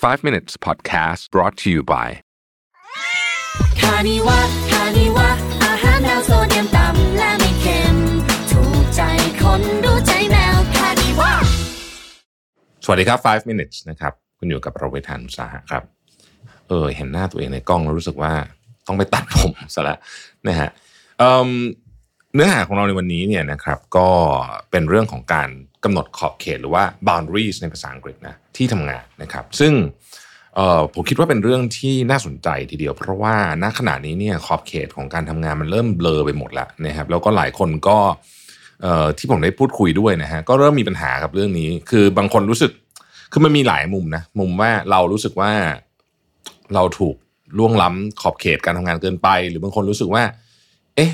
5 minutes podcast brought to you by คานิวะคานิวะอาหารแนวโซเดียมต่ำและไม่เค็ม ถูกใจคนรู้ใจแมวคานิวะสวัสดีครับ 5 minutes นะครับ คุณอยู่กับเราเวทานุสาหะครับ เออ เห็นหน้าตัวเองในกล้องแล้วรู้สึกว่าต้องไปตัดผมซะแล้วนะฮะเอิ่มเนื้อหาของเราในวันนี้เนี่ยนะครับ ก็เป็นเรื่องของการ กำหนดขอบเขตหรือว่า boundaries ในภาษาอังกฤษนะที่ทำงานนะครับ ซึ่งผมคิดว่าเป็นเรื่องที่น่าสนใจทีเดียว เพราะว่าณขณะนี้เนี่ยขอบเขตของการทำงานมันเริ่มเบลอไปหมดแล้วนะครับ แล้วก็หลายคนก็ที่ผมได้พูดคุยด้วยนะฮะก็เริ่มมีปัญหากับเรื่องนี้ คือบางคนรู้สึกคือมันมีหลายมุมนะมุมว่าเรารู้สึกว่าเราถูกล่วงล้ำขอบเขตการทำงานเกินไป หรือบางคนรู้สึกว่า เอ๊ะ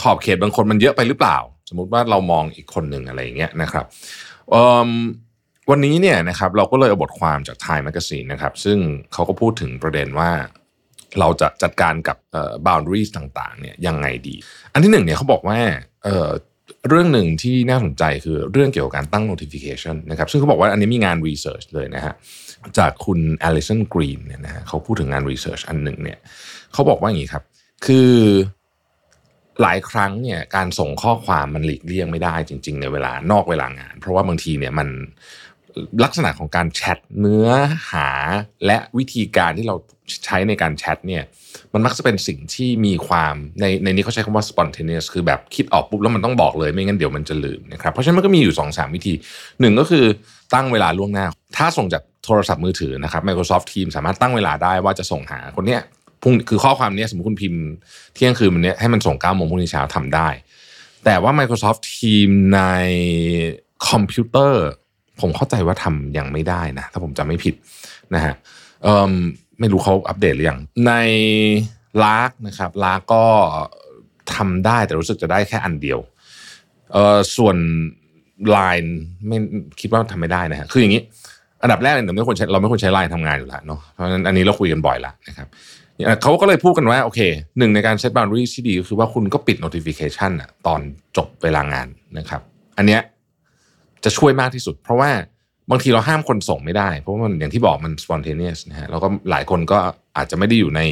ขอบเขตบางคนมันเยอะไปหรือเปล่า สมมุติว่าเรามองอีกคนหนึ่งอะไรอย่างเงี้ยนะครับวันนี้เนี่ยนะครับเราก็เลยเอาบทความจาก Time Magazine นะครับ ซึ่งเขาก็พูดถึงประเด็นว่าเราจะจัดการกับ boundaries ต่างๆเนี่ยยังไงดี อันที่หนึ่งเนี่ยเขาบอกว่าเเรื่องหนึ่งที่น่าสนใจคือเรื่องเกี่ยวกับการตั้ง notification นะครับซึ่งเขาบอกว่าอันนี้มีงาน research เลยนะฮะจากคุณ Alison Green เนี่ยนะฮะเขาพูดถึงงาน research อันหนึ่งเนี่ยเขาบอกว่าอย่างนี้ครับ คือ หลายครั้งเนี่ยการส่งข้อความมันหลีกเลี่ยงไม่ได้จริง ๆ ในเวลานอกเวลางาน เพราะว่าบางทีเนี่ยมันลักษณะของการแชทเนื้อหาและวิธีการที่เราใช้ในการแชทเนี่ยมันมักจะเป็นสิ่งที่มีความในในนี้เขาใช้คำว่า spontaneous คือแบบคิดออกปุ๊บแล้วมันต้องบอกเลยไม่งั้นเดี๋ยวมันจะลืมนะครับเพราะฉะนั้นมันก็มีอยู่2อสวิธีหนึ่งก็คือตั้งเวลาล่วงหน้า ถ้าส่งจากโทรศัพท์มือถือนะครับ Microsoft Teams สามารถตั้งเวลาได้ว่าจะส่งหาคนเนี้ย พรุ่งคือข้อความนี้สมมติคุณพิมพ์เที่ยงคืนวันนี้ให้มันส่ง9ก้าโมงพรุ่งนี้เช้าทำได้ แต่ว่า Microsoft Team ในคอมพิวเตอร์ ผมเข้าใจว่าทำยังไม่ได้นะ ถ้าผมจำไม่ผิดนะฮะไม่รู้เขาอัปเดตหรือยังในลากนะครับลากก็ทำได้แต่รู้สึกจะได้แค่อันเดียวเออส่วน Line ไม่คิดว่าทำไม่ได้นะฮะคืออย่างนี้ อันดับแรกเนี่ยเราไม่ควรใช้เราไม่ควรใช้ Line ทำงานอยู่แล้วเนาะเพราะฉะนั้นอันนี้เราคุยกันบ่อยแล้วนะครับ เขาก็เลยพูดกันว่าโอเคหนึ่งในการเซต boundary ที่ดีก็คือว่าคุณก็ปิด notification อะตอนจบเวลางานนะครับ อันเนี้ยจะช่วยมากที่สุด เพราะว่าบางทีเราห้ามคนส่งไม่ได้ เพราะมันอย่างที่บอกมัน spontaneous นะฮะแล้วก็หลายคนก็อาจจะไม่ได้อยู่ใน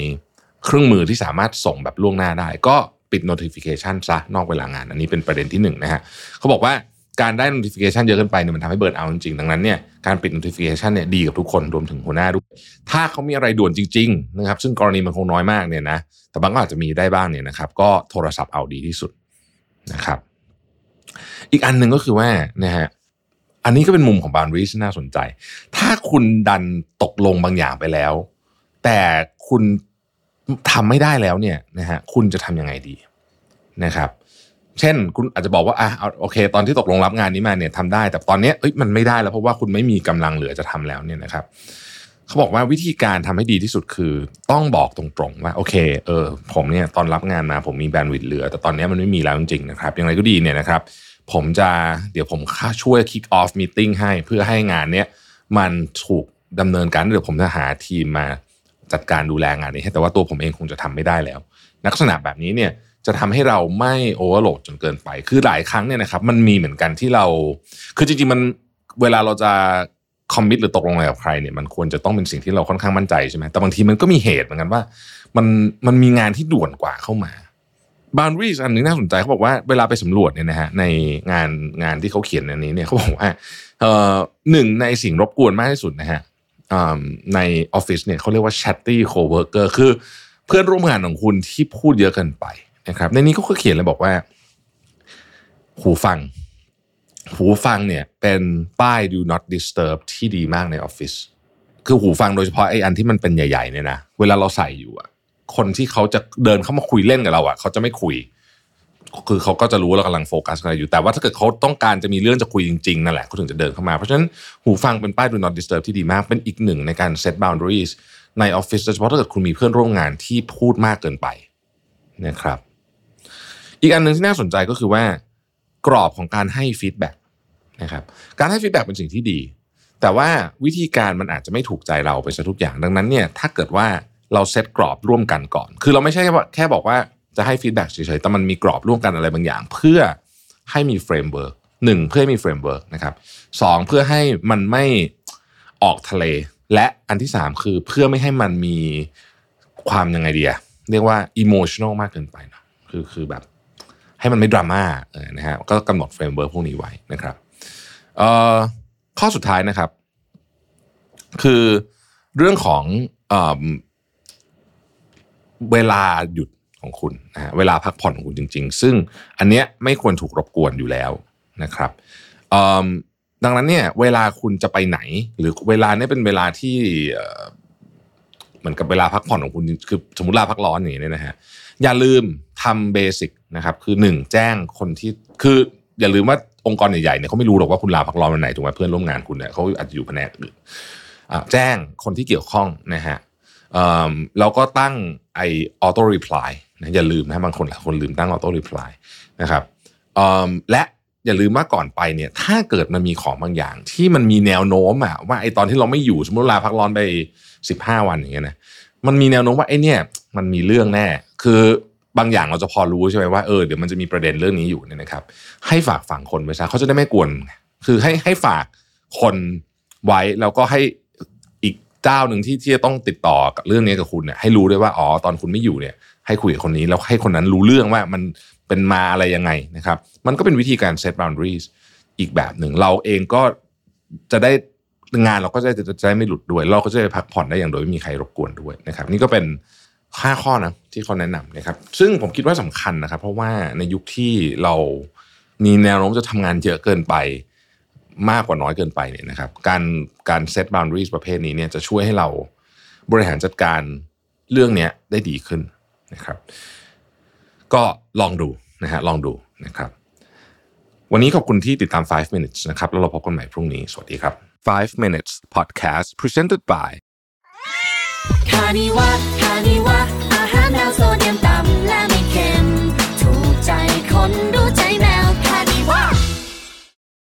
เครื่องมือที่สามารถส่งแบบล่วงหน้าได้ ก็ปิด notification ซะนอกเวลางาน อันนี้เป็นประเด็นที่หนึ่งนะฮะเขาบอกว่า การได้ notification เยอะเกินไปเนี่ยมันทำให้เบิร์นเอาจริงๆดังนั้นเนี่ยการปิด notification เนี่ยดีกับทุกคนรวมถึงหัวหน้าด้วย ถ้าเขามีอะไรด่วนจริงๆนะครับซึ่งกรณีมันคงน้อยมากเนี่ยนะแต่บางก็อาจจะมีได้บ้างเนี่ยนะครับก็โทรศัพท์เอาดีที่สุดนะครับอีกอันหนึ่งก็คือว่านะฮะอันนี้ก็เป็นมุมของบ o น d a r i e s ที่น่าสนใจ ถ้าคุณดันตกลงบางอย่างไปแล้ว แต่คุณทำไม่ได้แล้วเนี่ยนะฮะคุณจะทำยังไงดีนะครับ เช่น คุณอาจจะบอกว่าอะเอาโอเค ตอนที่ตกลงรับงานนี้มาเนี่ยทำได้ แต่ตอนนี้เอ้ยมันไม่ได้แล้วเพราะว่าคุณไม่มีกำลังเหลือจะทำแล้วเนี่ยนะครับเขาบอกว่าวิธีการทำให้ดีที่สุดคือ ต้องบอกตรงๆว่าโอเคเออผมเนี่ยตอนรับงานมาผมมีแบนด์วิดต์เหลือ แต่ตอนนี้มันไม่มีแล้วจริงๆนะครับอย่างไรก็ดีเนี่ยนะครับ ผมจะเดี๋ยวผมค่าช่วย kick off meeting ให้เพื่อให้งานเนี้ยมันถูกดำเนินการเดี๋ยวผมจะหาทีมมาจัดการดูแลงานนี้ให้แต่ว่าตัวผมเองคงจะทำไม่ได้แล้วลักษณะแบบนี้เนี่ย จะทำให้เราไม่โอเวอร์โหลดจนเกินไป คือหลายครั้งเนี่ยนะครับ มันมีเหมือนกันที่เรา คือจริงๆมันเวลาเราจะคอมมิตหรือตกลงอะไรกับใครเนี่ยมันควรจะต้องเป็นสิ่งที่เราค่อนข้างมั่นใจใช่ไหมแต่บางทีมันก็มีเหตุเหมือนกันว่า มันมันมีงานที่ด่วนกว่าเข้ามาบ o น d a r i e s อันนึงน่าสนใจเขาบอกว่าเวลาไปสำรวจเนี่ยนะฮะในงานงานที่เขาเขียนอันนี้เนี่ยเขาบอกว่าเอ่อหนึ่งในสิ่งรบกวนมากที่สุดนะฮะในออฟฟิศเนี่ยเขาเรียกว่า chatty coworker คือเพื่อนร่วมงานของคุณที่พูดเยอะเกินไป นะครับในนี้เขาก็เขียนเลยบอกว่า หูฟัง หูฟังเนี่ยเป็นป้าย do not disturb ที่ดีมากในออฟฟิศคือหูฟังโดยเฉพาะไอ้อันที่มันเป็นใหญ่ๆเนี่ยนะเวลาเราใส่อยู่อะคนที่เขาจะเดินเข้ามาคุยเล่นกับเราอะเขาจะไม่คุย คือเขาก็จะรู้ว่าเรากำลังโฟกัสอะไรอยู่แต่ว่าถ้าเกิดเขาต้องการจะมีเรื่องจะคุยจริงๆนั่นแหละเขาถึงจะเดินเข้ามา เพราะฉะนั้นหูฟังเป็นป้าย do not disturb ที่ดีมากเป็นอีกหนึ่งในการ set boundaries ในออฟฟิศโดยเฉพาะถ้าเกิดคุณมีเพื่อนร่วมงานที่พูดมากเกินไปนะครับ อีกอันหนึ่งที่น่าสนใจก็คือว่ากรอบของการให้ feedback นะครับการให้ feedback เป็นสิ่งที่ดี แต่ว่าวิธีการมันอาจจะไม่ถูกใจเราไปซะทุกอย่างดังนั้นเนี่ยถ้าเกิดว่าเราเซตกรอบร่วมกันก่อน คือเราไม่ใช่ว่าแค่บอกว่าจะให้ feedback เฉยๆ แต่มันมีกรอบร่วมกันอะไรบางอย่าง เพื่อให้มี framework หนึ่งเพื่อให้มี framework นะครับสองเพื่อให้มันไม่ออกทะเล และอันที่สามคือเพื่อไม่ให้มันมีความยังไงดีอะเรียกว่า emotional มากเกินไปนะคือคือแบบ ให้มันไม่ดราม่านะฮะก็กำหนด framework พวกนี้ไว้นะครับข้อสุดท้ายนะครับ คือเรื่องของเออเวลาหยุดของคุณนะฮะเวลาพักผ่อนของคุณจริง ๆ ซึ่งอันเนี้ยไม่ควรถูกรบกวนอยู่แล้วนะครับดังนั้นเนี่ยเวลาคุณจะไปไหน หรือเวลาเนี่ยเป็นเวลาที่เหมือนกับเวลาพักผ่อนของคุณคือสมมติลาพักร้อนอย่างเงี้ยนะฮะอย่าลืม ทำเบสิกนะครับ คือหนึ่งแจ้งคนที่คืออย่าลืมว่าองค์กรใหญ่ๆเนี่ยเขาไม่รู้หรอกว่าคุณลาพักร้อนวันไหนถูกไหมเพื่อนร่วมงานคุณเนี่ยเขาอาจจะอยู่แผนกอื่นอ่ะแจ้งคนที่เกี่ยวข้องนะฮะเอิ่มแล้วก็ตั้งไอออโต้รีプライนะอย่าลืมนะบางคนหลายคนลืมตั้งออโต้รีプライนะครับเอิ่มและอย่าลืมว่าก่อนไปเนี่ย ถ้าเกิดมันมีของบางอย่าง ที่มันมีแนวโน้มอะว่าไอตอนที่เราไม่อยู่สมมติลาพักร้อนไปสิบห้าวันอย่างเงี้ยนะ มันมีแนวโน้มว่าไอ้เนี่ยมันมีเรื่องแน่ คือ บางอย่างเราจะพอรู้ใช่ไหมว่าเออเดี๋ยวมันจะมีประเด็นเรื่องนี้อยู่เนี่ยนะครับ ให้ฝากฝังคนไว้ซะเขาจะได้ไม่กวน คือให้ให้ฝากคนไว้แล้วก็ให้อีกเจ้าหนึ่งที่ที่จะต้องติดต่อกับเรื่องนี้กับคุณเนี่ยให้รู้ด้วยว่าอ๋อตอนคุณไม่อยู่เนี่ย ให้คุยกับคนนี้แล้วให้คนนั้นรู้เรื่องว่ามันเป็นมาอะไรยังไงนะครับ มันก็เป็นวิธีการ set boundaries อีกแบบหนึ่งเราเองก็จะได้งานเราก็จะจะจะได้ไม่หลุดด้วย เราก็จะได้พักผ่อนได้อย่างโดยไม่มีใครรบกวนด้วยนะครับ นี่ก็เป็น ห้าข้อนะที่เขาแนะนำนะครับ ซึ่งผมคิดว่าสำคัญนะครับ เพราะว่าในยุคที่เรามีแนวโน้มจะทำงานเยอะเกินไปมากกว่าน้อยเกินไปเนี่ยนะครับ การการ set boundaries ประเภทนี้เนี่ยจะช่วยให้เราบริหารจัดการเรื่องเนี้ยได้ดีขึ้นนะครับ ก็ลองดูนะฮะลองดูนะครับ วันนี้ขอบคุณที่ติดตาม 5 minutes นะครับ แล้วเราพบกันใหม่พรุ่งนี้ สวัสดีครับ 5 minutes podcast presented by คานิวะ 你女